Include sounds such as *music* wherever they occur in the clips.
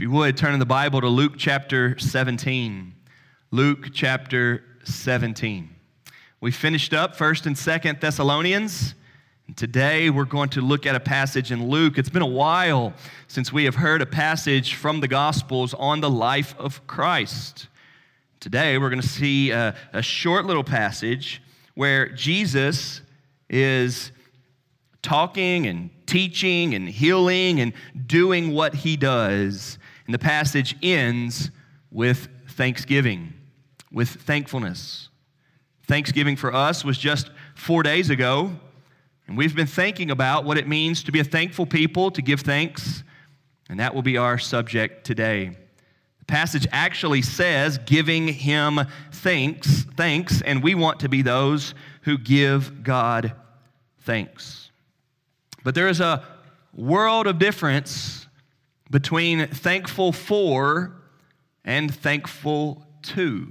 If you would, turn in the Bible to Luke chapter 17. Luke chapter 17. We finished up 1st and 2nd Thessalonians. And today we're going to look at a passage in Luke. It's been a while since we have heard a passage from the Gospels on the life of Christ. Today we're going to see a, a short little passage where Jesus is talking and teaching and healing and doing what he does and the passage ends with thanksgiving, with thankfulness. Thanksgiving for us was just four days ago, and we've been thinking about what it means to be a thankful people, to give thanks, and that will be our subject today. The passage actually says giving him thanks, thanks, and we want to be those who give God thanks. But there is a world of difference between thankful for and thankful to.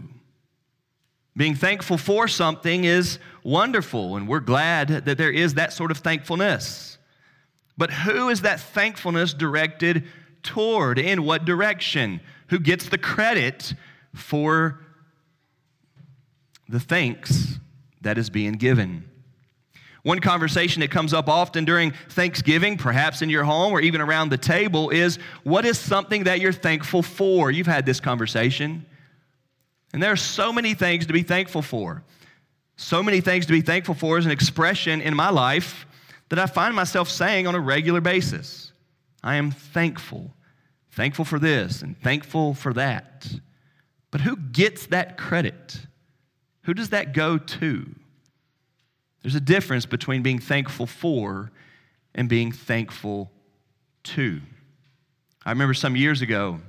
Being thankful for something is wonderful, and we're glad that there is that sort of thankfulness. But who is that thankfulness directed toward? In what direction? Who gets the credit for the thanks that is being given? One conversation that comes up often during Thanksgiving, perhaps in your home or even around the table, is what is something that you're thankful for? You've had this conversation. And there are so many things to be thankful for. So many things to be thankful for is an expression in my life that I find myself saying on a regular basis. I am thankful. Thankful for this and thankful for that. But who gets that credit? Who does that go to? There's a difference between being thankful for and being thankful to. I remember some years ago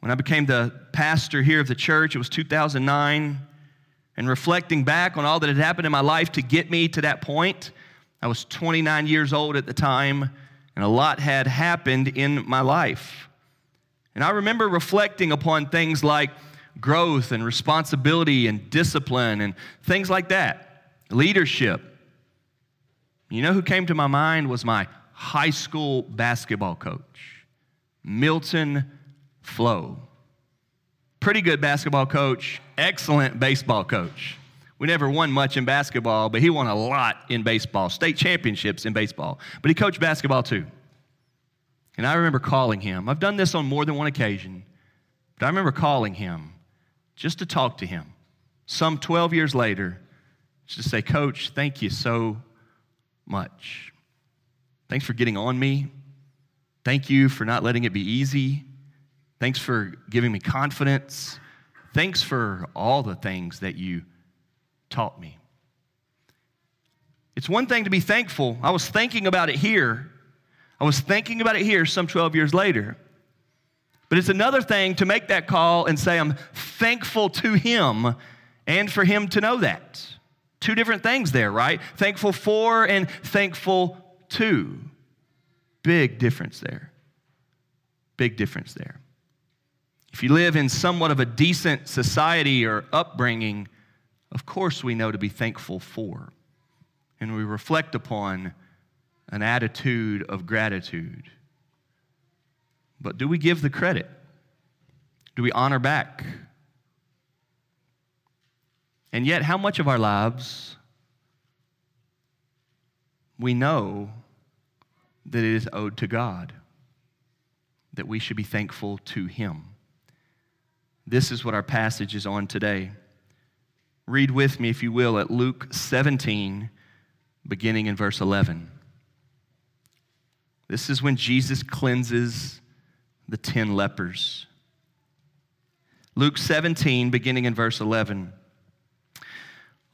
when I became the pastor here of the church, it was 2009, and reflecting back on all that had happened in my life to get me to that point, I was 29 years old at the time, and a lot had happened in my life. And I remember reflecting upon things like growth and responsibility and discipline and things like that. Leadership. You know who came to my mind was my high school basketball coach, Milton Flo. Pretty good basketball coach, excellent baseball coach. We never won much in basketball, but he won a lot in baseball, state championships in baseball. But he coached basketball too. And I remember calling him. I've done this on more than one occasion, but I remember calling him just to talk to him. Some 12 years later, just to say, Coach, thank you so much. Thanks for getting on me. Thank you for not letting it be easy. Thanks for giving me confidence. Thanks for all the things that you taught me. It's one thing to be thankful. I was thinking about it here. I was thinking about it here some 12 years later. But it's another thing to make that call and say, I'm thankful to Him and for Him to know that. Two different things there, right? Thankful for and thankful to. Big difference there. Big difference there. If you live in somewhat of a decent society or upbringing, of course we know to be thankful for. And we reflect upon an attitude of gratitude. But do we give the credit? Do we honor back? And yet, how much of our lives we know that it is owed to God, that we should be thankful to Him? This is what our passage is on today. Read with me, if you will, at Luke 17, beginning in verse 11. This is when Jesus cleanses the 10 lepers. Luke 17, beginning in verse 11.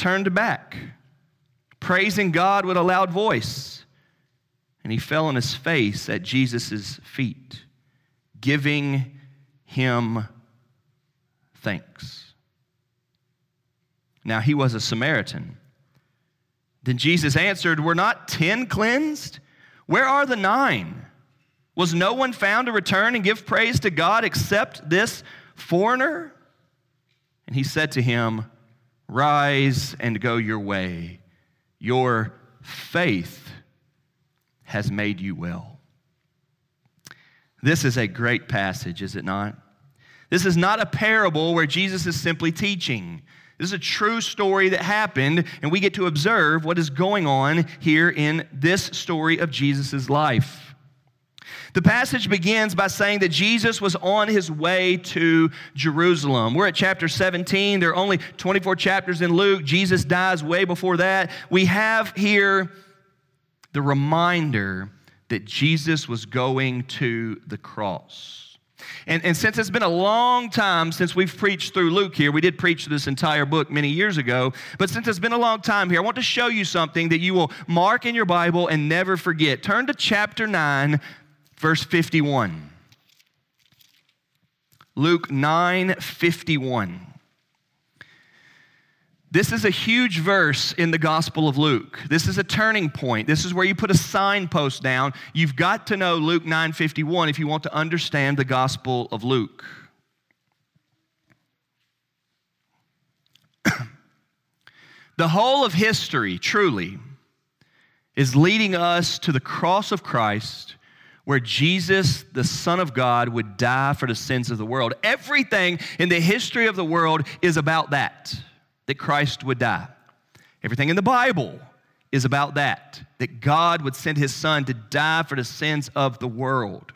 turned back, praising God with a loud voice. And he fell on his face at Jesus' feet, giving him thanks. Now, he was a Samaritan. Then Jesus answered, Were not ten cleansed? Where are the nine? Was no one found to return and give praise to God except this foreigner? And he said to him, Rise and go your way. Your faith has made you well. This is a great passage, is it not? This is not a parable where Jesus is simply teaching. This is a true story that happened, and we get to observe what is going on here in this story of Jesus' life. The passage begins by saying that Jesus was on his way to Jerusalem. We're at chapter 17. There are only 24 chapters in Luke. Jesus dies way before that. We have here the reminder that Jesus was going to the cross. And, and since it's been a long time since we've preached through Luke here, we did preach this entire book many years ago, but since it's been a long time here, I want to show you something that you will mark in your Bible and never forget. Turn to chapter 9, verse 51. Luke 9 51. This is a huge verse in the Gospel of Luke. This is a turning point. This is where you put a signpost down. You've got to know Luke 9:51 if you want to understand the Gospel of Luke. *coughs* the whole of history, truly, is leading us to the cross of Christ where Jesus, the Son of God, would die for the sins of the world. Everything in the history of the world is about that that Christ would die. Everything in the Bible is about that, that God would send his son to die for the sins of the world.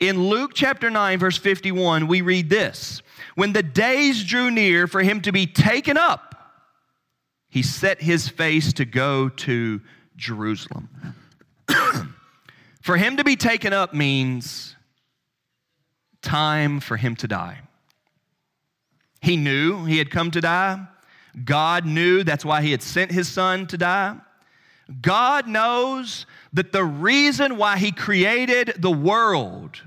In Luke chapter 9, verse 51, we read this When the days drew near for him to be taken up, he set his face to go to Jerusalem. *coughs* for him to be taken up means time for him to die. He knew he had come to die. God knew that's why he had sent his son to die. God knows that the reason why he created the world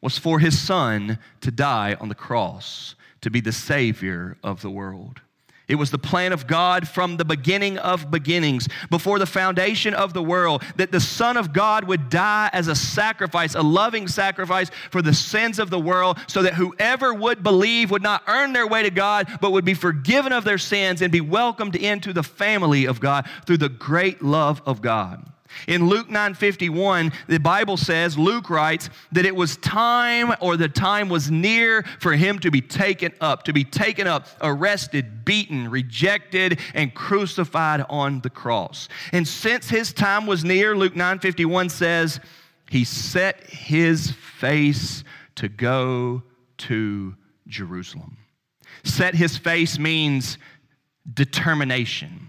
was for his son to die on the cross, to be the savior of the world. It was the plan of God from the beginning of beginnings, before the foundation of the world, that the Son of God would die as a sacrifice, a loving sacrifice for the sins of the world, so that whoever would believe would not earn their way to God, but would be forgiven of their sins and be welcomed into the family of God through the great love of God. In Luke 9:51, the Bible says, Luke writes that it was time or the time was near for him to be taken up, to be taken up, arrested, beaten, rejected and crucified on the cross. And since his time was near, Luke 9:51 says, he set his face to go to Jerusalem. Set his face means determination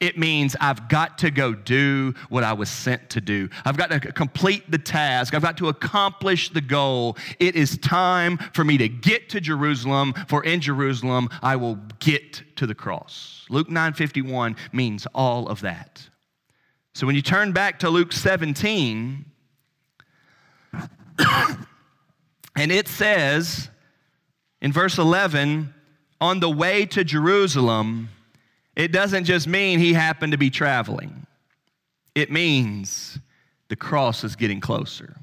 it means I've got to go do what I was sent to do. I've got to complete the task. I've got to accomplish the goal. It is time for me to get to Jerusalem, for in Jerusalem I will get to the cross. Luke 9:51 means all of that. So when you turn back to Luke 17, *coughs* and it says in verse 11, on the way to Jerusalem, it doesn't just mean he happened to be traveling, it means the cross is getting closer.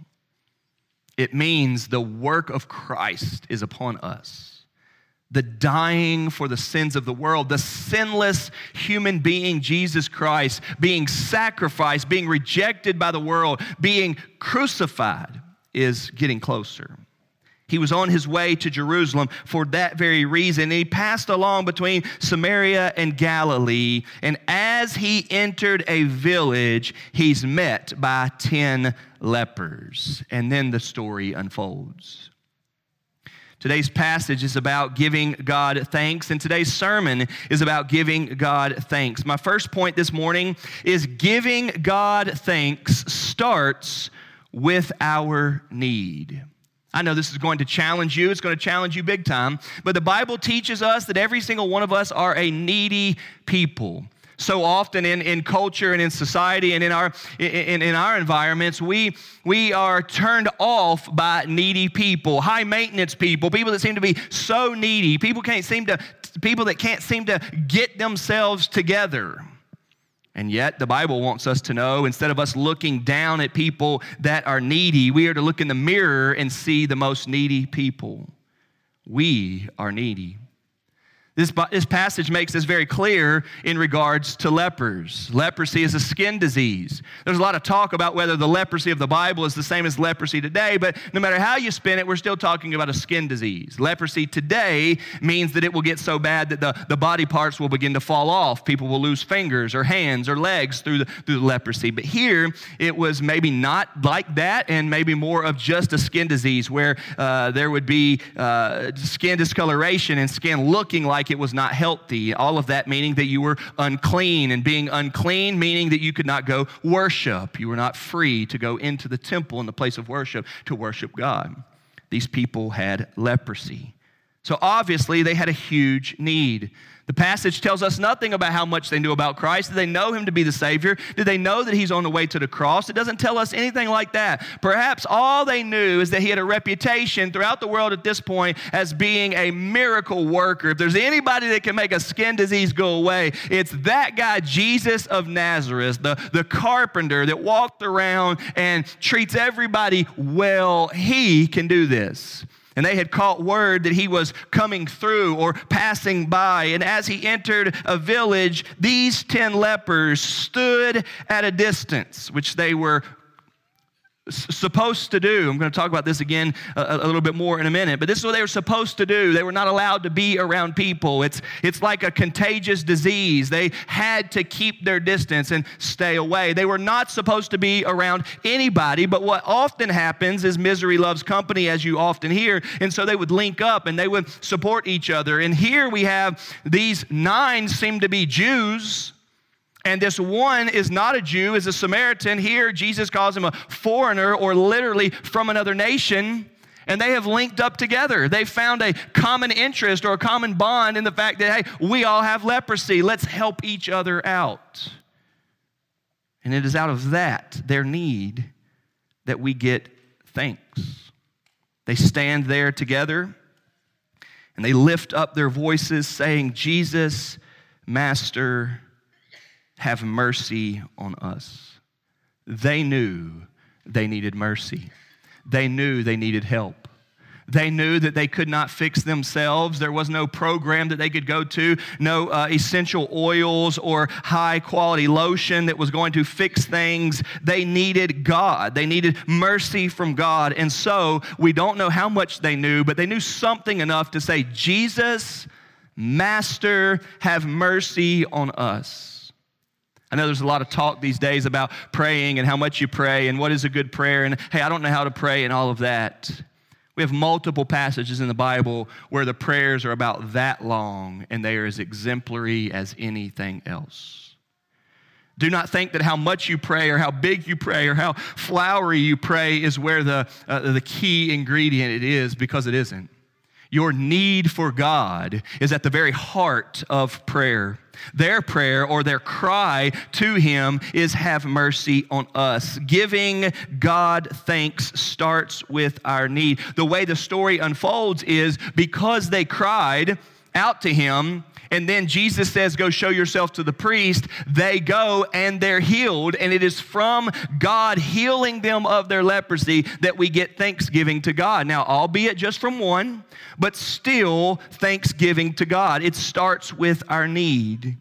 It means the work of Christ is upon us. The dying for the sins of the world, the sinless human being, Jesus Christ, being sacrificed, being rejected by the world, being crucified, is getting closer. He was on his way to Jerusalem for that very reason. he passed along between Samaria and Galilee. And as he entered a village, he's met by 10 lepers. And then the story unfolds. Today's passage is about giving God thanks, and today's sermon is about giving God thanks. My first point this morning is giving God thanks starts with our need. I know this is going to challenge you. It's going to challenge you big time. But the Bible teaches us that every single one of us are a needy people. so often in, in culture and in society and in our, in, in our environments, we, we are turned off by needy people, high maintenance people, people that seem to be so needy, people can't seem to, people that can't seem to get themselves together. And yet, the Bible wants us to know instead of us looking down at people that are needy, we are to look in the mirror and see the most needy people. We are needy. This, this passage makes this very clear in regards to lepers. Leprosy is a skin disease. There's a lot of talk about whether the leprosy of the Bible is the same as leprosy today, but no matter how you spin it, we're still talking about a skin disease. Leprosy today means that it will get so bad that the, the body parts will begin to fall off. People will lose fingers or hands or legs through the, through the leprosy. But here, it was maybe not like that and maybe more of just a skin disease where uh, there would be uh, skin discoloration and skin looking like like it was not healthy. All of that meaning that you were unclean, and being unclean meaning that you could not go worship. You were not free to go into the temple in the place of worship to worship God. These people had leprosy. So obviously, they had a huge need. The passage tells us nothing about how much they knew about Christ. Did they know him to be the Savior? Did they know that he's on the way to the cross? It doesn't tell us anything like that. Perhaps all they knew is that he had a reputation throughout the world at this point as being a miracle worker. If there's anybody that can make a skin disease go away, it's that guy, Jesus of Nazareth, the, the carpenter that walked around and treats everybody well. He can do this. And they had caught word that he was coming through or passing by. And as he entered a village, these 10 lepers stood at a distance, which they were supposed to do. I'm going to talk about this again a, a, little bit more in a minute, but this is what they were supposed to do. They were not allowed to be around people. It's, it's like a contagious disease. They had to keep their distance and stay away. They were not supposed to be around anybody, but what often happens is misery loves company, as you often hear, and so they would link up and they would support each other. And here we have these nine seem to be Jews and this one is not a Jew, is a Samaritan. Here, Jesus calls him a foreigner or literally from another nation. And they have linked up together. They found a common interest or a common bond in the fact that, hey, we all have leprosy. Let's help each other out. And it is out of that, their need, that we get thanks. They stand there together and they lift up their voices, saying, Jesus, Master, have mercy on us. They knew they needed mercy, they knew they needed help. They knew that they could not fix themselves. There was no program that they could go to, no uh, essential oils or high quality lotion that was going to fix things. They needed God. They needed mercy from God. And so we don't know how much they knew, but they knew something enough to say, Jesus, Master, have mercy on us. I know there's a lot of talk these days about praying and how much you pray and what is a good prayer and hey, I don't know how to pray and all of that. We have multiple passages in the Bible where the prayers are about that long and they are as exemplary as anything else. Do not think that how much you pray or how big you pray or how flowery you pray is where the, uh, the key ingredient it is because it isn't. Your need for God is at the very heart of prayer. Their prayer or their cry to Him is, Have mercy on us. Giving God thanks starts with our need. The way the story unfolds is because they cried out to Him, and then Jesus says, Go show yourself to the priest. They go and they're healed. And it is from God healing them of their leprosy that we get thanksgiving to God. Now, albeit just from one, but still thanksgiving to God. It starts with our need.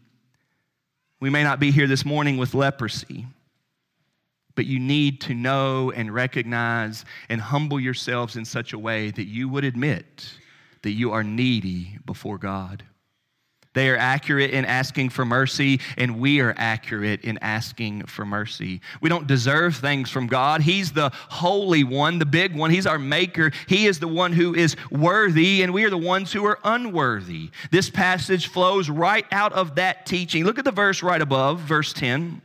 We may not be here this morning with leprosy, but you need to know and recognize and humble yourselves in such a way that you would admit that you are needy before God. They are accurate in asking for mercy, and we are accurate in asking for mercy. We don't deserve things from God. He's the holy one, the big one. He's our maker. He is the one who is worthy, and we are the ones who are unworthy. This passage flows right out of that teaching. Look at the verse right above, verse 10.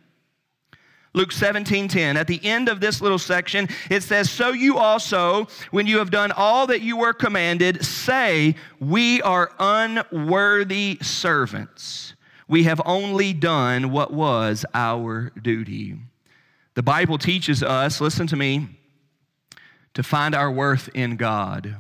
Luke 17, 10. At the end of this little section, it says, So you also, when you have done all that you were commanded, say, We are unworthy servants. we have only done what was our duty. The Bible teaches us, listen to me, to find our worth in God.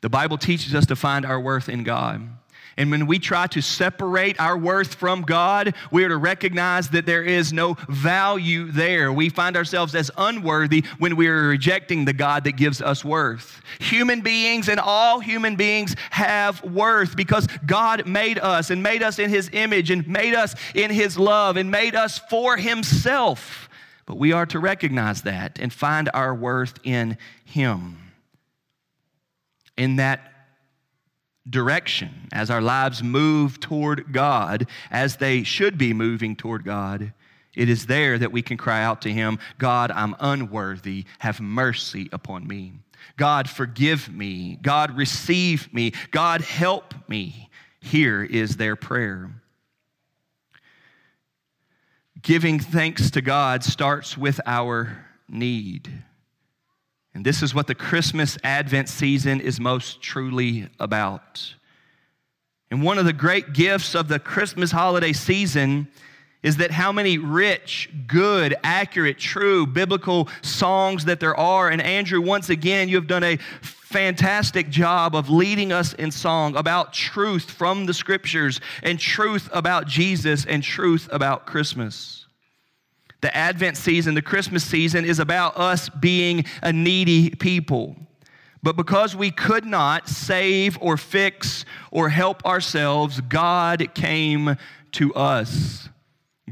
The Bible teaches us to find our worth in God. And when we try to separate our worth from God, we are to recognize that there is no value there. We find ourselves as unworthy when we are rejecting the God that gives us worth. Human beings and all human beings have worth because God made us and made us in His image and made us in His love and made us for Himself. But we are to recognize that and find our worth in Him. In that direction as our lives move toward God, as they should be moving toward God, it is there that we can cry out to Him God, I'm unworthy. Have mercy upon me. God, forgive me. God, receive me. God, help me. Here is their prayer. Giving thanks to God starts with our need. And this is what the Christmas Advent season is most truly about. And one of the great gifts of the Christmas holiday season is that how many rich, good, accurate, true biblical songs that there are. And Andrew, once again, you have done a fantastic job of leading us in song about truth from the scriptures and truth about Jesus and truth about Christmas. The Advent season, the Christmas season, is about us being a needy people. But because we could not save or fix or help ourselves, God came to us.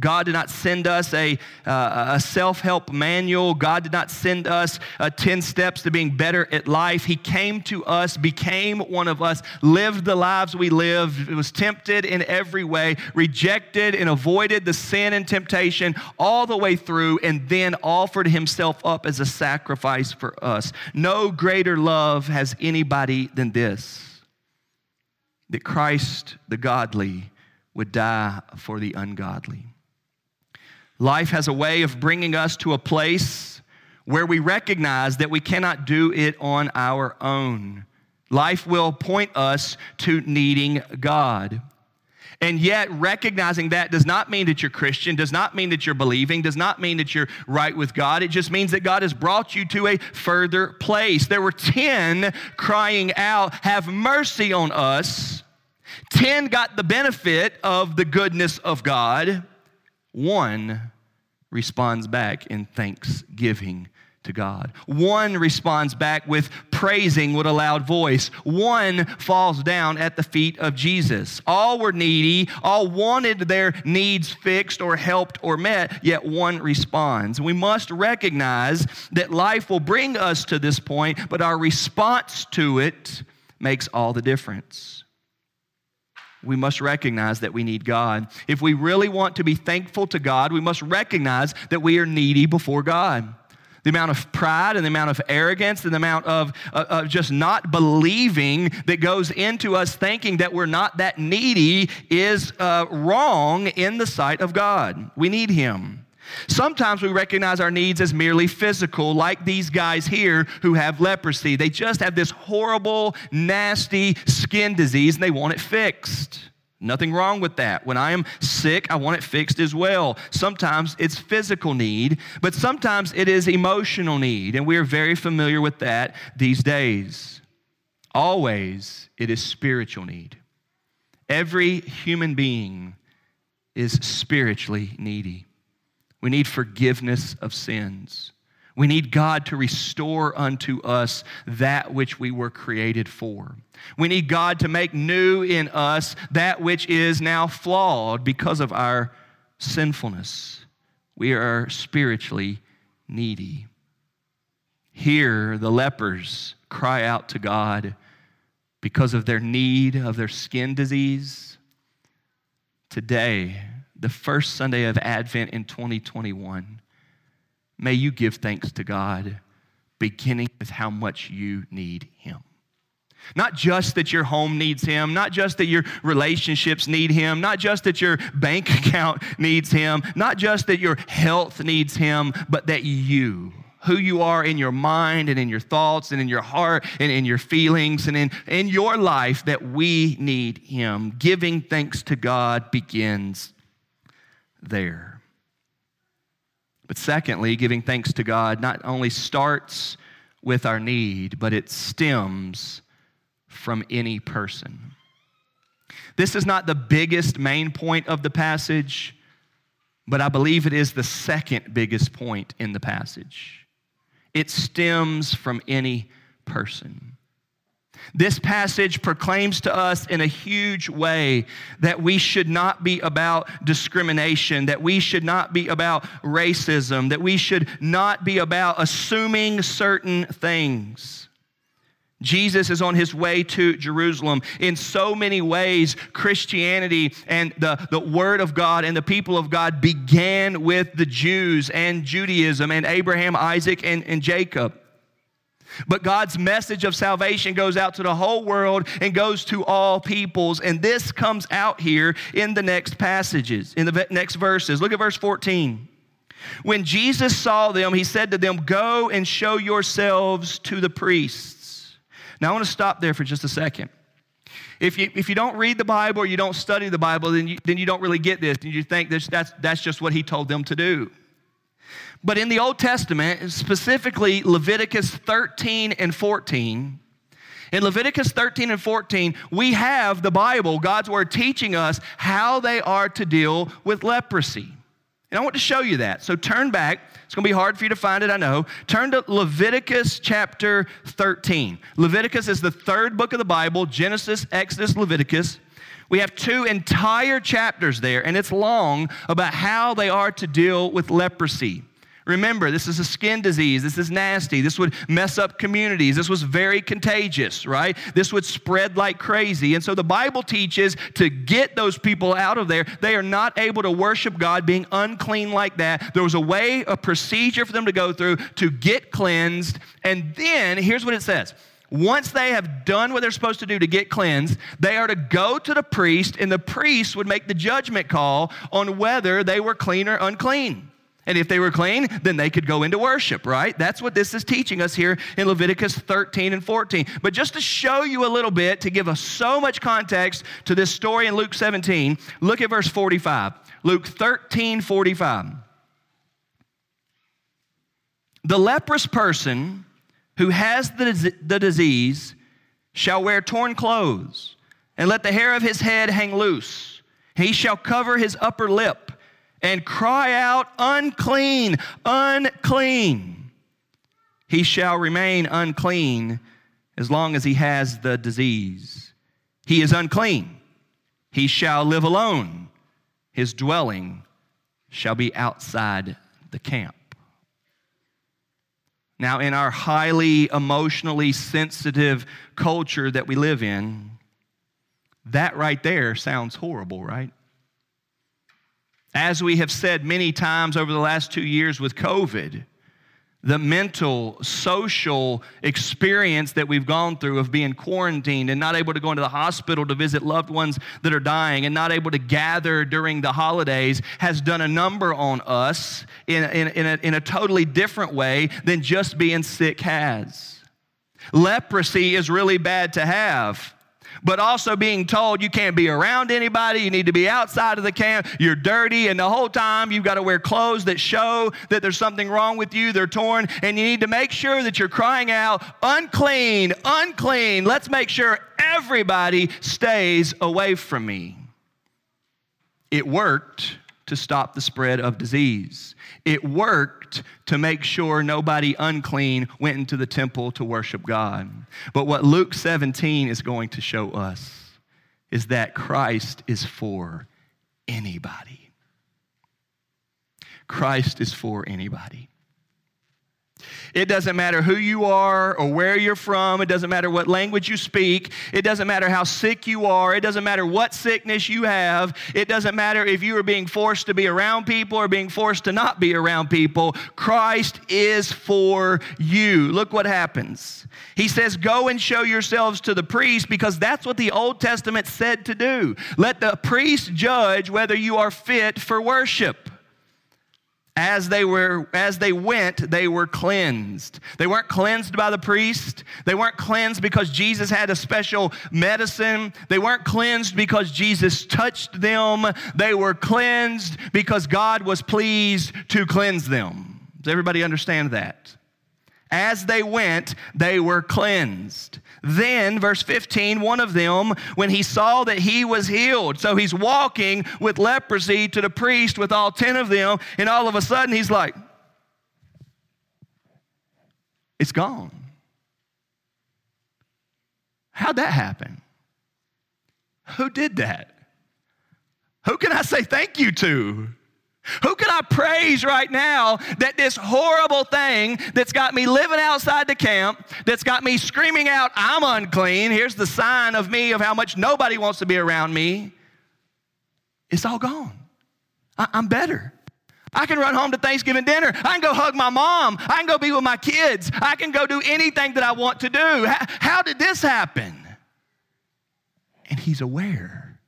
God did not send us a, uh, a self help manual. God did not send us uh, 10 steps to being better at life. He came to us, became one of us, lived the lives we lived, was tempted in every way, rejected and avoided the sin and temptation all the way through, and then offered himself up as a sacrifice for us. No greater love has anybody than this that Christ, the godly, would die for the ungodly. Life has a way of bringing us to a place where we recognize that we cannot do it on our own. Life will point us to needing God. And yet, recognizing that does not mean that you're Christian, does not mean that you're believing, does not mean that you're right with God. It just means that God has brought you to a further place. There were 10 crying out, Have mercy on us. 10 got the benefit of the goodness of God. One responds back in thanksgiving to God. One responds back with praising with a loud voice. One falls down at the feet of Jesus. All were needy, all wanted their needs fixed or helped or met, yet one responds. We must recognize that life will bring us to this point, but our response to it makes all the difference we must recognize that we need God. If we really want to be thankful to God, we must recognize that we are needy before God. The amount of pride and the amount of arrogance and the amount of, uh, of just not believing that goes into us thinking that we're not that needy is uh, wrong in the sight of God. We need Him. Sometimes we recognize our needs as merely physical, like these guys here who have leprosy. They just have this horrible, nasty skin disease and they want it fixed. Nothing wrong with that. When I am sick, I want it fixed as well. Sometimes it's physical need, but sometimes it is emotional need, and we are very familiar with that these days. Always, it is spiritual need. Every human being is spiritually needy. We need forgiveness of sins. We need God to restore unto us that which we were created for. We need God to make new in us that which is now flawed because of our sinfulness. We are spiritually needy. Here, the lepers cry out to God because of their need of their skin disease. Today, the first Sunday of Advent in 2021, may you give thanks to God, beginning with how much you need Him. Not just that your home needs Him, not just that your relationships need Him, not just that your bank *laughs* account needs Him, not just that your health needs Him, but that you who you are in your mind and in your thoughts and in your heart and in your feelings and in, in your life that we need Him. Giving thanks to God begins there. But secondly, giving thanks to God not only starts with our need, but it stems from any person. This is not the biggest main point of the passage, but I believe it is the second biggest point in the passage. It stems from any person. This passage proclaims to us in a huge way that we should not be about discrimination, that we should not be about racism, that we should not be about assuming certain things. Jesus is on his way to Jerusalem. In so many ways, Christianity and the, the Word of God and the people of God began with the Jews and Judaism and Abraham, Isaac, and, and Jacob. But God's message of salvation goes out to the whole world and goes to all peoples. And this comes out here in the next passages, in the next verses. Look at verse 14. When Jesus saw them, he said to them, Go and show yourselves to the priests. Now I want to stop there for just a second. If you, if you don't read the Bible or you don't study the Bible, then you, then you don't really get this. And you think that's, that's just what he told them to do. But in the Old Testament, specifically Leviticus 13 and 14, in Leviticus 13 and 14, we have the Bible, God's Word, teaching us how they are to deal with leprosy. And I want to show you that. So turn back. It's going to be hard for you to find it, I know. Turn to Leviticus chapter 13. Leviticus is the third book of the Bible Genesis, Exodus, Leviticus. We have two entire chapters there, and it's long about how they are to deal with leprosy. Remember, this is a skin disease. This is nasty. This would mess up communities. This was very contagious, right? This would spread like crazy. And so the Bible teaches to get those people out of there. They are not able to worship God being unclean like that. There was a way, a procedure for them to go through to get cleansed. And then, here's what it says. Once they have done what they're supposed to do to get cleansed, they are to go to the priest, and the priest would make the judgment call on whether they were clean or unclean. And if they were clean, then they could go into worship, right? That's what this is teaching us here in Leviticus 13 and 14. But just to show you a little bit, to give us so much context to this story in Luke 17, look at verse 45. Luke 13, 45. The leprous person who has the, the disease shall wear torn clothes and let the hair of his head hang loose. He shall cover his upper lip and cry out, Unclean, unclean. He shall remain unclean as long as he has the disease. He is unclean. He shall live alone. His dwelling shall be outside the camp. Now, in our highly emotionally sensitive culture that we live in, that right there sounds horrible, right? As we have said many times over the last two years with COVID, the mental, social experience that we've gone through of being quarantined and not able to go into the hospital to visit loved ones that are dying and not able to gather during the holidays has done a number on us in, in, in, a, in a totally different way than just being sick has. Leprosy is really bad to have but also being told you can't be around anybody, you need to be outside of the camp, you're dirty, and the whole time you've got to wear clothes that show that there's something wrong with you, they're torn, and you need to make sure that you're crying out, unclean, unclean. Let's make sure everybody stays away from me. It worked to stop the spread of disease. It worked to make sure nobody unclean went into the temple to worship God. But what Luke 17 is going to show us is that Christ is for anybody. Christ is for anybody. It doesn't matter who you are or where you're from. It doesn't matter what language you speak. It doesn't matter how sick you are. It doesn't matter what sickness you have. It doesn't matter if you are being forced to be around people or being forced to not be around people. Christ is for you. Look what happens. He says, Go and show yourselves to the priest because that's what the Old Testament said to do. Let the priest judge whether you are fit for worship. As they were as they went they were cleansed. They weren't cleansed by the priest. They weren't cleansed because jesus had a special medicine. They weren't cleansed because jesus touched them. They were cleansed because god was pleased to cleanse them. Does everybody understand that as they went they were cleansed then, verse 15, one of them, when he saw that he was healed, so he's walking with leprosy to the priest with all 10 of them, and all of a sudden he's like, it's gone. How'd that happen? Who did that? Who can I say thank you to? Who can I praise right now that this horrible thing that's got me living outside the camp, that's got me screaming out, I'm unclean, here's the sign of me of how much nobody wants to be around me, it's all gone. I- am better. I can run home to Thanksgiving dinner. I can go hug my mom. I can go be with my kids. I can go do anything that I want to do. How, how did this happen? And he's aware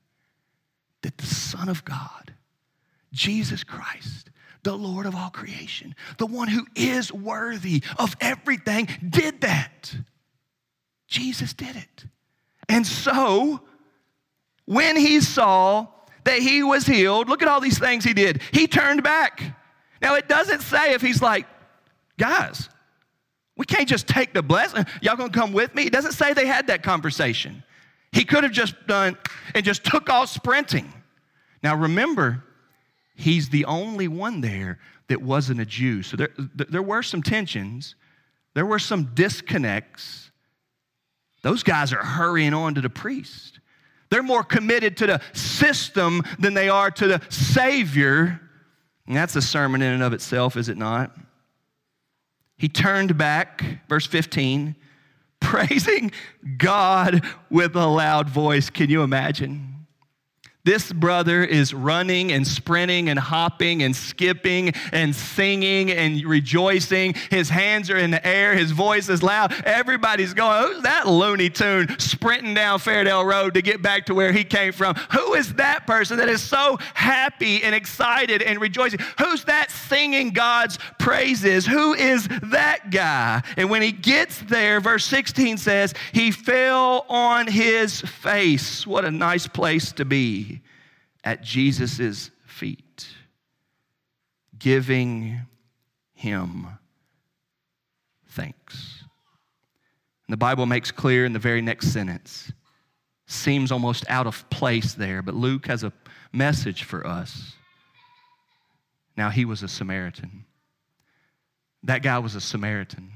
that the Son of God Jesus Christ, the Lord of all creation, the one who is worthy of everything, did that. Jesus did it. And so, when he saw that he was healed, look at all these things he did. He turned back. Now, it doesn't say if he's like, guys, we can't just take the blessing. Y'all gonna come with me? It doesn't say they had that conversation. He could have just done and just took off sprinting. Now, remember, he's the only one there that wasn't a Jew. So there, there were some tensions, there were some disconnects. Those guys are hurrying on to the priest. They're more committed to the system than they are to the Savior. And that's a sermon in and of itself, is it not? He turned back, verse 15, *laughs* praising God with a loud voice. Can you imagine? This brother is running and sprinting and hopping and skipping and singing and rejoicing. His hands are in the air. His voice is loud. Everybody's going, Who's that Looney Tune sprinting down Fairdale Road to get back to where he came from? Who is that person that is so happy and excited and rejoicing? Who's that singing God's praises? Who is that guy? And when he gets there, verse 16 says, He fell on his face. What a nice place to be at Jesus' feet, giving him thanks. And the Bible makes clear in the very next sentence, seems almost out of place there, but Luke has a message for us. Now, he was a Samaritan. That guy was a Samaritan.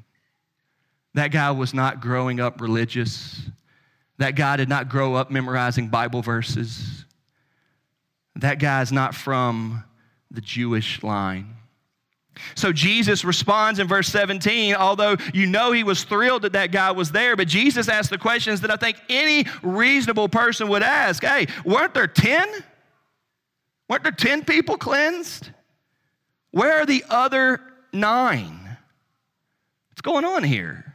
That guy was not growing up religious. That guy did not grow up memorizing Bible verses that guy's not from the Jewish line. So Jesus responds in verse 17, although you know he was thrilled that that guy was there, but Jesus asked the questions that I think any reasonable person would ask. Hey, weren't there 10? Weren't there 10 people cleansed? Where are the other nine? What's going on here?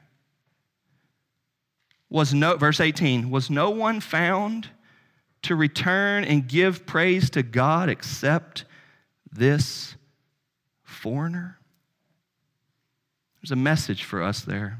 Was no, verse 18, was no one found to return and give praise to God except this foreigner? There's a message for us there.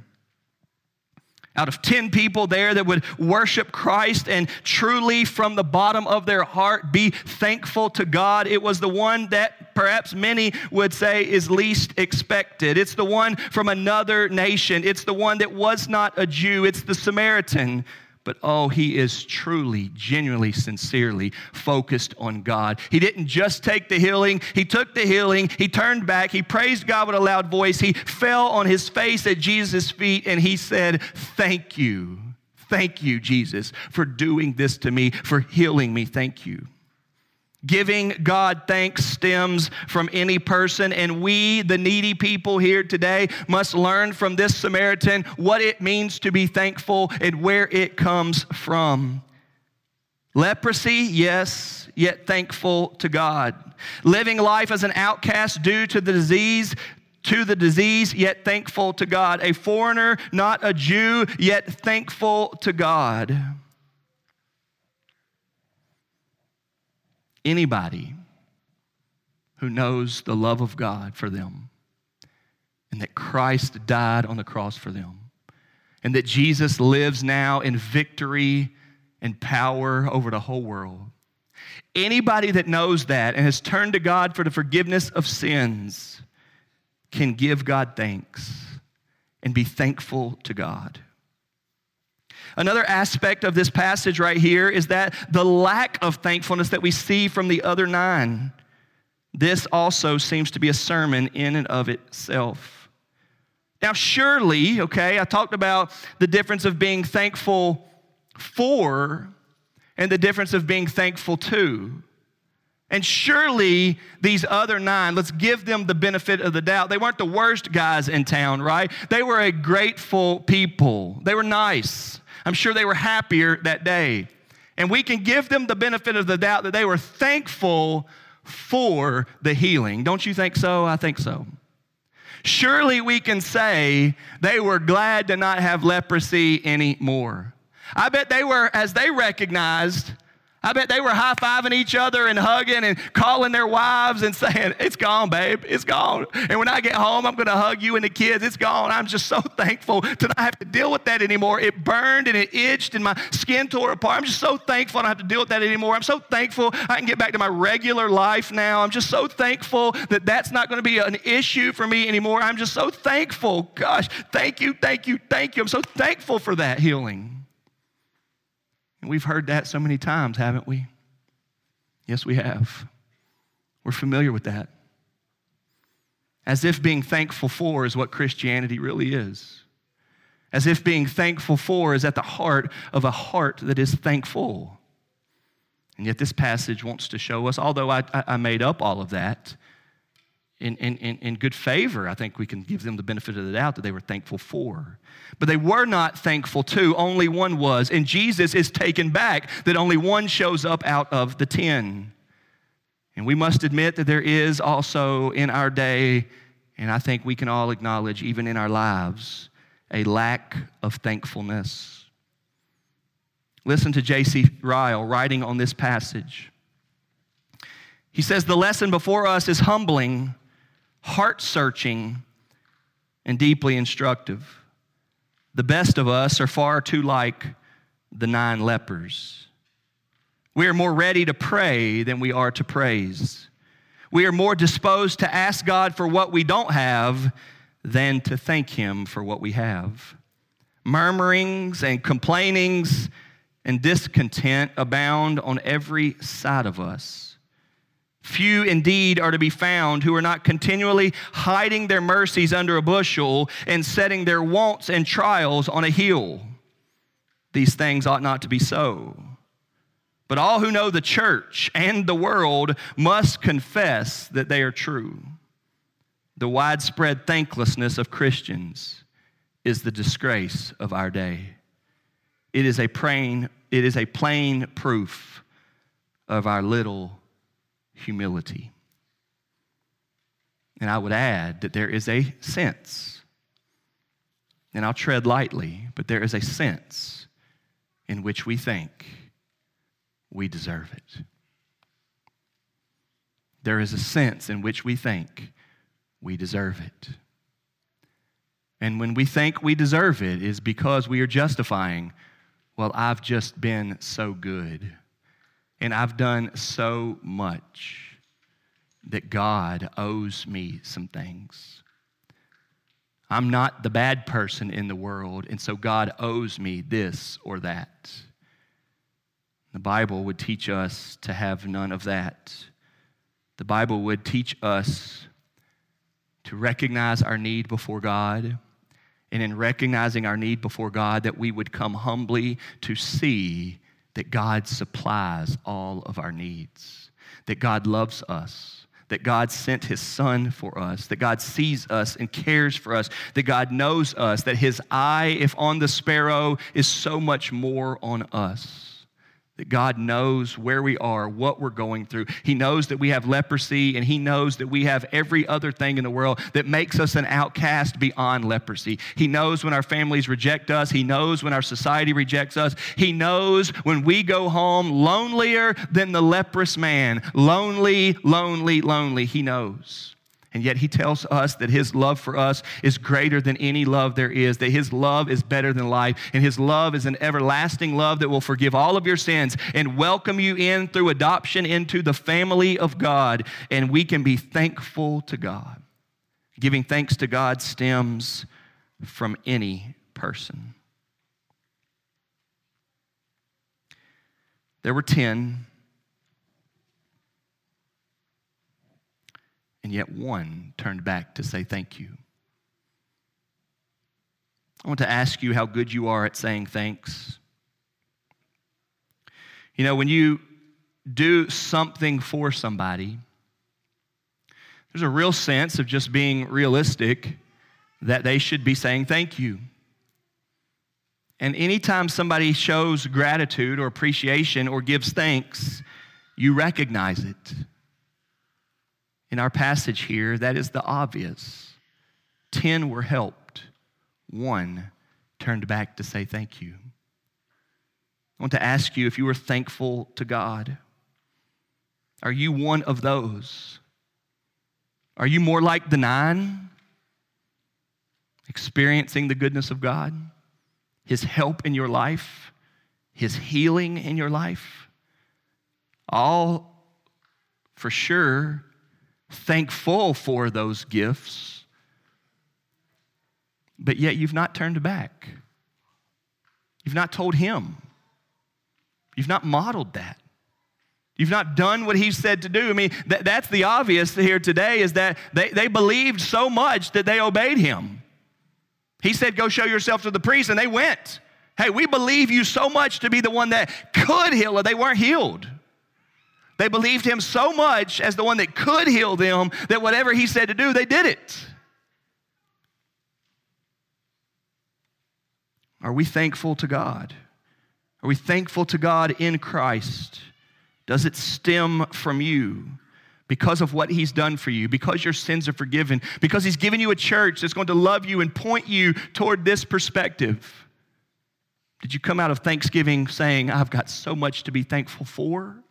Out of 10 people there that would worship Christ and truly from the bottom of their heart be thankful to God, it was the one that perhaps many would say is least expected. It's the one from another nation. It's the one that was not a Jew. It's the Samaritan but oh, he is truly, genuinely, sincerely focused on God. He didn't just take the healing, he took the healing, he turned back, he praised God with a loud voice, he fell on his face at Jesus' feet, and he said, Thank you. Thank you, Jesus, for doing this to me, for healing me. Thank you. Giving God thanks stems from any person, and we, the needy people here today, must learn from this Samaritan what it means to be thankful and where it comes from. Leprosy, yes, yet thankful to God. Living life as an outcast due to the disease, to the disease, yet thankful to God. A foreigner, not a Jew, yet thankful to God. Anybody who knows the love of God for them and that Christ died on the cross for them and that Jesus lives now in victory and power over the whole world. Anybody that knows that and has turned to God for the forgiveness of sins can give God thanks and be thankful to God. Another aspect of this passage right here is that the lack of thankfulness that we see from the other nine. This also seems to be a sermon in and of itself. Now, surely, okay, I talked about the difference of being thankful for and the difference of being thankful to. And surely these other nine, let's give them the benefit of the doubt. They weren't the worst guys in town, right? They were a grateful people. They were nice. I'm sure they were happier that day. And we can give them the benefit of the doubt that they were thankful for the healing. Don't you think so? I think so. Surely we can say they were glad to not have leprosy anymore. I bet they were, as they recognized I bet they were high fiving each other and hugging and calling their wives and saying, It's gone, babe. It's gone. And when I get home, I'm going to hug you and the kids. It's gone. I'm just so *laughs* thankful to not have to deal with that anymore. It burned and it itched and my skin tore apart. I'm just so thankful I don't have to deal with that anymore. I'm so thankful I can get back to my regular life now. I'm just so thankful that that's not going to be an issue for me anymore. I'm just so thankful. Gosh, thank you, thank you, thank you. I'm so thankful for that healing. And we've heard that so many times, haven't we? Yes, we have. We're familiar with that. As if being thankful for is what Christianity really is. As if being thankful for is at the heart of a heart that is thankful. And yet, this passage wants to show us, although I, I made up all of that, in, in, in good favor, I think we can give them the benefit of the doubt that they were thankful for. But they were not thankful to, only one was. And Jesus is taken back that only one shows up out of the ten. And we must admit that there is also in our day, and I think we can all acknowledge, even in our lives, a lack of thankfulness. Listen to J.C. Ryle writing on this passage. He says, The lesson before us is humbling heart searching, and deeply instructive. The best of us are far too like the nine lepers. We are more ready to pray than we are to praise. We are more disposed to ask God for what we don't have than to thank Him for what we have. Murmurings and complainings and discontent abound on every side of us. Few indeed are to be found who are not continually hiding their mercies under a bushel and setting their wants and trials on a hill. These things ought not to be so. But all who know the church and the world must confess that they are true. The widespread thanklessness of Christians is the disgrace of our day. It is a plain, it is a plain proof of our little humility. And I would add that there is a sense, and I'll tread lightly, but there is a sense in which we think we deserve it. There is a sense in which we think we deserve it. And when we think we deserve it is because we are justifying, well, I've just been so good and I've done so much that God owes me some things. I'm not the bad person in the world, and so God owes me this or that. The Bible would teach us to have none of that. The Bible would teach us to recognize our need before God, and in recognizing our need before God, that we would come humbly to see that God supplies all of our needs, that God loves us, that God sent his son for us, that God sees us and cares for us, that God knows us, that his eye, if on the sparrow, is so much more on us that God knows where we are, what we're going through. He knows that we have leprosy, and He knows that we have every other thing in the world that makes us an outcast beyond leprosy. He knows when our families reject us. He knows when our society rejects us. He knows when we go home lonelier than the leprous man. Lonely, lonely, lonely. He knows. And yet he tells us that his love for us is greater than any love there is, that his love is better than life, and his love is an everlasting love that will forgive all of your sins and welcome you in through adoption into the family of God. And we can be thankful to God. Giving thanks to God stems from any person. There were 10 and yet one turned back to say thank you. I want to ask you how good you are at saying thanks. You know, when you do something for somebody, there's a real sense of just being realistic that they should be saying thank you. And anytime somebody shows gratitude or appreciation or gives thanks, you recognize it in our passage here, that is the obvious. Ten were helped, one turned back to say thank you. I want to ask you if you are thankful to God. Are you one of those? Are you more like the nine, experiencing the goodness of God, His help in your life, His healing in your life? All for sure thankful for those gifts, but yet you've not turned back. You've not told Him. You've not modeled that. You've not done what he said to do. I mean, that, that's the obvious here today is that they, they believed so much that they obeyed him. He said, Go show yourself to the priest, and they went. Hey, we believe you so much to be the one that could heal, or they weren't healed. They believed him so much as the one that could heal them that whatever he said to do, they did it. Are we thankful to God? Are we thankful to God in Christ? Does it stem from you? because of what he's done for you, because your sins are forgiven, because he's given you a church that's going to love you and point you toward this perspective. Did you come out of Thanksgiving saying, I've got so much to be thankful for?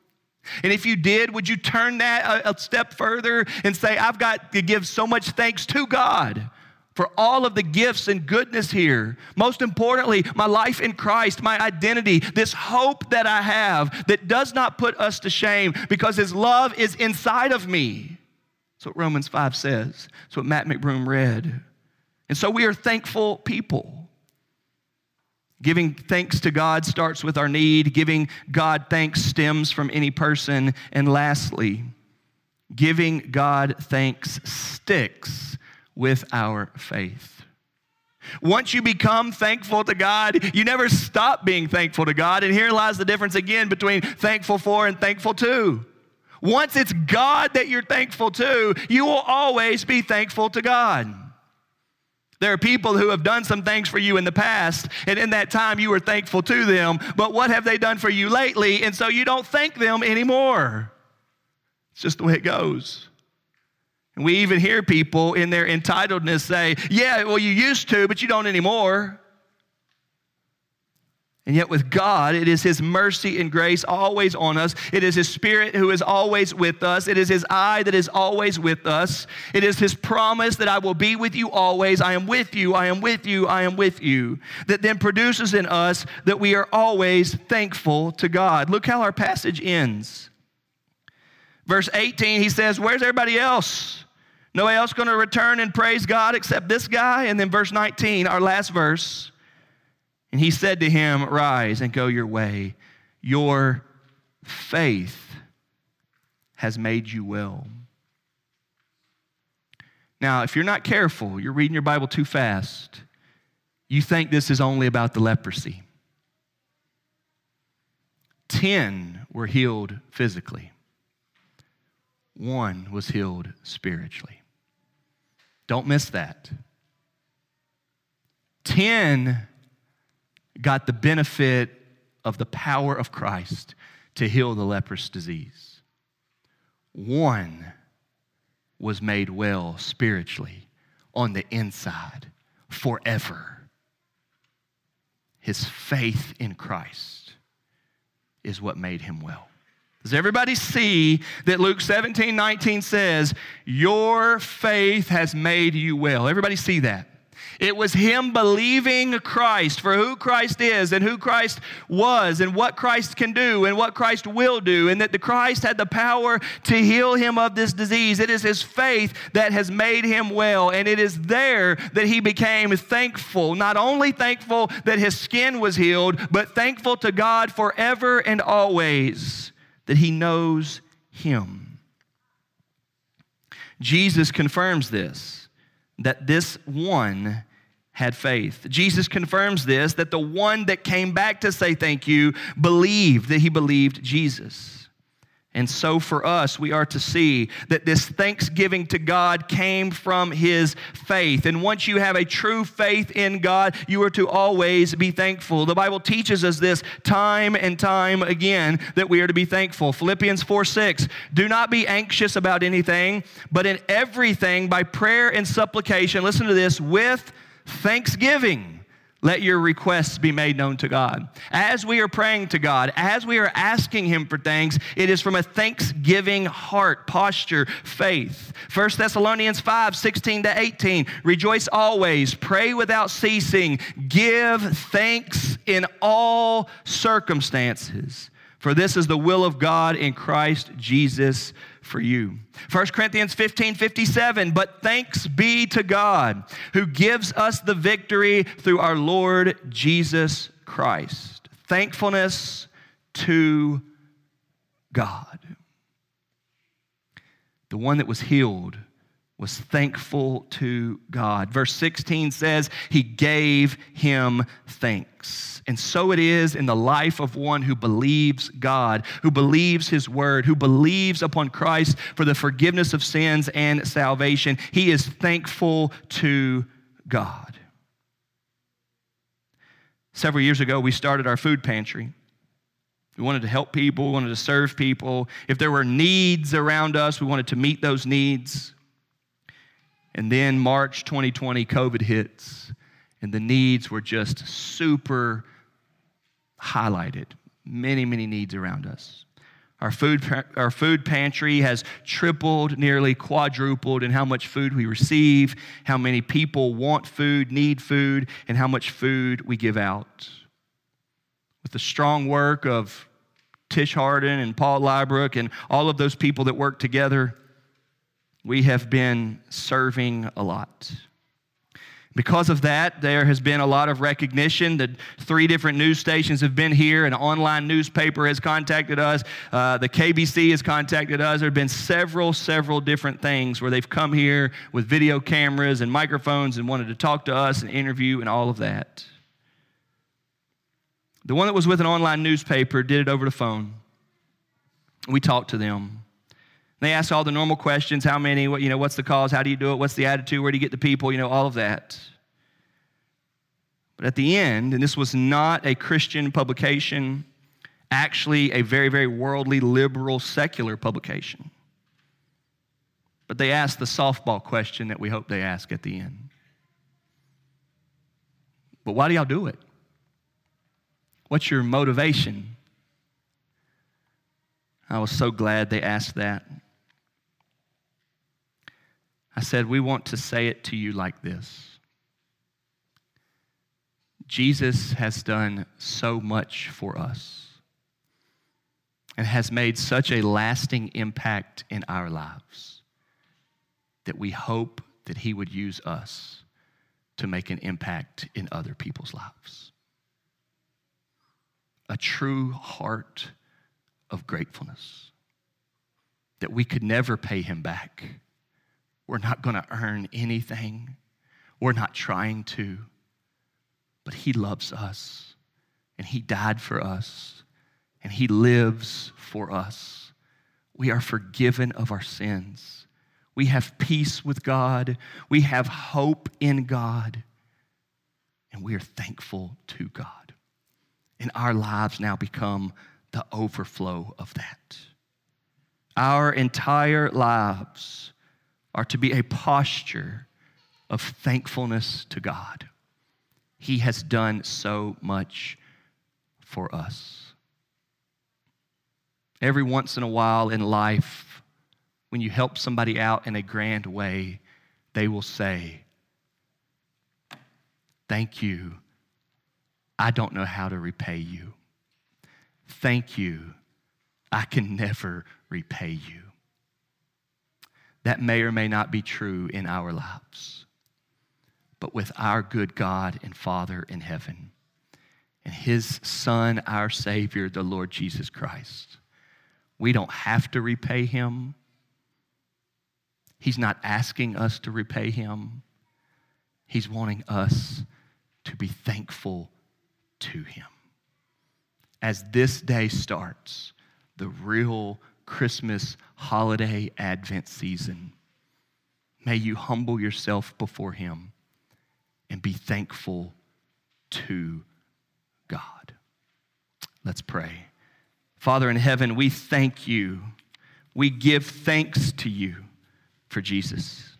And if you did, would you turn that a, step further and say, I've got to give so much thanks to God for all of the gifts and goodness here. Most importantly, my life in Christ, my identity, this hope that I have that does not put us to shame because His love is inside of me. That's what Romans 5 says. That's what Matt McBroom read. And so we are thankful people. Giving thanks to God starts with our need. Giving God thanks stems from any person. And lastly, giving God thanks sticks with our faith. Once you become thankful to God, you never stop being thankful to God. And here lies the difference again between thankful for and thankful to. Once it's God that you're thankful to, you will always be thankful to God. There are people who have done some things for you in the past, and in that time you were thankful to them, but what have they done for you lately? And so you don't thank them anymore. It's just the way it goes. And we even hear people in their entitledness say, Yeah, well, you used to, but you don't anymore. And yet, with God, it is His mercy and grace always on us. It is His Spirit who is always with us. It is His eye that is always with us. It is His promise that I will be with you always. I am with you. I am with you. I am with you. That then produces in us that we are always thankful to God. Look how our passage ends. Verse 18, he says, Where's everybody else? Nobody else going to return and praise God except this guy? And then verse 19, our last verse. And he said to him, Rise and go your way. Your faith has made you well. Now, if you're not careful, you're reading your Bible too fast, you think this is only about the leprosy. Ten were healed physically, one was healed spiritually. Don't miss that. Ten got the benefit of the power of Christ to heal the leprous disease. One was made well spiritually on the inside forever. His faith in Christ is what made him well. Does everybody see that Luke 17, 19 says, Your faith has made you well? Everybody see that? It was him believing Christ for who Christ is and who Christ was and what Christ can do and what Christ will do, and that the Christ had the power to heal him of this disease. It is his faith that has made him well, and it is there that he became thankful. Not only thankful that his skin was healed, but thankful to God forever and always that he knows him. Jesus confirms this that this one had faith. Jesus confirms this that the one that came back to say thank you believed that he believed Jesus. And so for us, we are to see that this thanksgiving to God came from his faith. And once you have a true faith in God, you are to always be thankful. The Bible teaches us this time and time again that we are to be thankful. Philippians 4 6, do not be anxious about anything, but in everything by prayer and supplication, listen to this, with thanksgiving let your requests be made known to God. As we are praying to God, as we are asking Him for things, it is from a thanksgiving heart, posture, faith. 1 Thessalonians 5 16 to 18. Rejoice always, pray without ceasing, give thanks in all circumstances. For this is the will of God in Christ Jesus for you. 1 Corinthians 15 57, but thanks be to God who gives us the victory through our Lord Jesus Christ. Thankfulness to God. The one that was healed was thankful to God. Verse 16 says, He gave him thanks. And so it is in the life of one who believes God, who believes His word, who believes upon Christ for the forgiveness of sins and salvation. He is thankful to God. Several years ago, we started our food pantry. We wanted to help people, we wanted to serve people. If there were needs around us, we wanted to meet those needs. And then March 2020, COVID hits, and the needs were just super highlighted. Many, many needs around us. Our food, our food pantry has tripled, nearly quadrupled in how much food we receive, how many people want food, need food, and how much food we give out. With the strong work of Tish Harden and Paul Lybrook and all of those people that work together, we have been serving a lot. Because of that, there has been a lot of recognition. The three different news stations have been here. An online newspaper has contacted us. Uh, the KBC has contacted us. There have been several, several different things where they've come here with video cameras and microphones and wanted to talk to us and interview and all of that. The one that was with an online newspaper did it over the phone. We talked to them. They ask all the normal questions how many, what, you know, what's the cause, how do you do it, what's the attitude, where do you get the people, you know, all of that. But at the end, and this was not a Christian publication, actually a very, very worldly, liberal, secular publication. But they asked the softball question that we hope they ask at the end. But why do y'all do it? What's your motivation? I was so glad they asked that. I said, We want to say it to you like this Jesus has done so much for us and has made such a lasting impact in our lives that we hope that He would use us to make an impact in other people's lives. A true heart of gratefulness that we could never pay Him back we're not going to earn anything. We're not trying to. But He loves us, and He died for us, and He lives for us. We are forgiven of our sins. We have peace with God. We have hope in God. And we are thankful to God. And our lives now become the overflow of that. Our entire lives are to be a posture of thankfulness to God. He has done so much for us. Every once in a while in life, when you help somebody out in a grand way, they will say, Thank you. I don't know how to repay you. Thank you. I can never repay you. That may or may not be true in our lives. But with our good God and Father in heaven and His Son, our Savior, the Lord Jesus Christ, we don't have to repay Him. He's not asking us to repay Him, He's wanting us to be thankful to Him. As this day starts, the real Christmas holiday Advent season, may you humble yourself before Him and be thankful to God. Let's pray. Father in heaven, we thank you. We give thanks to you for Jesus.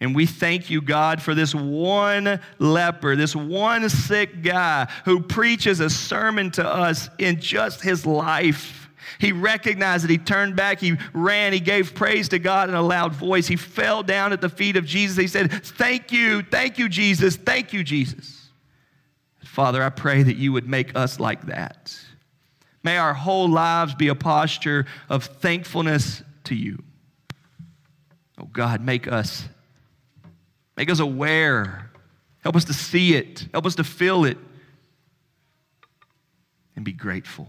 And we thank you, God, for this one leper, this one sick guy who preaches a sermon to us in just his life. He recognized it. he turned back, he ran, he gave praise to God in a loud voice. He fell down at the feet of Jesus. He said, Thank you, thank you, Jesus, thank you, Jesus. Father, I pray that you would make us like that. May our whole lives be a posture of thankfulness to you. Oh God, make us Make us aware. Help us to see it. Help us to feel it. And be grateful.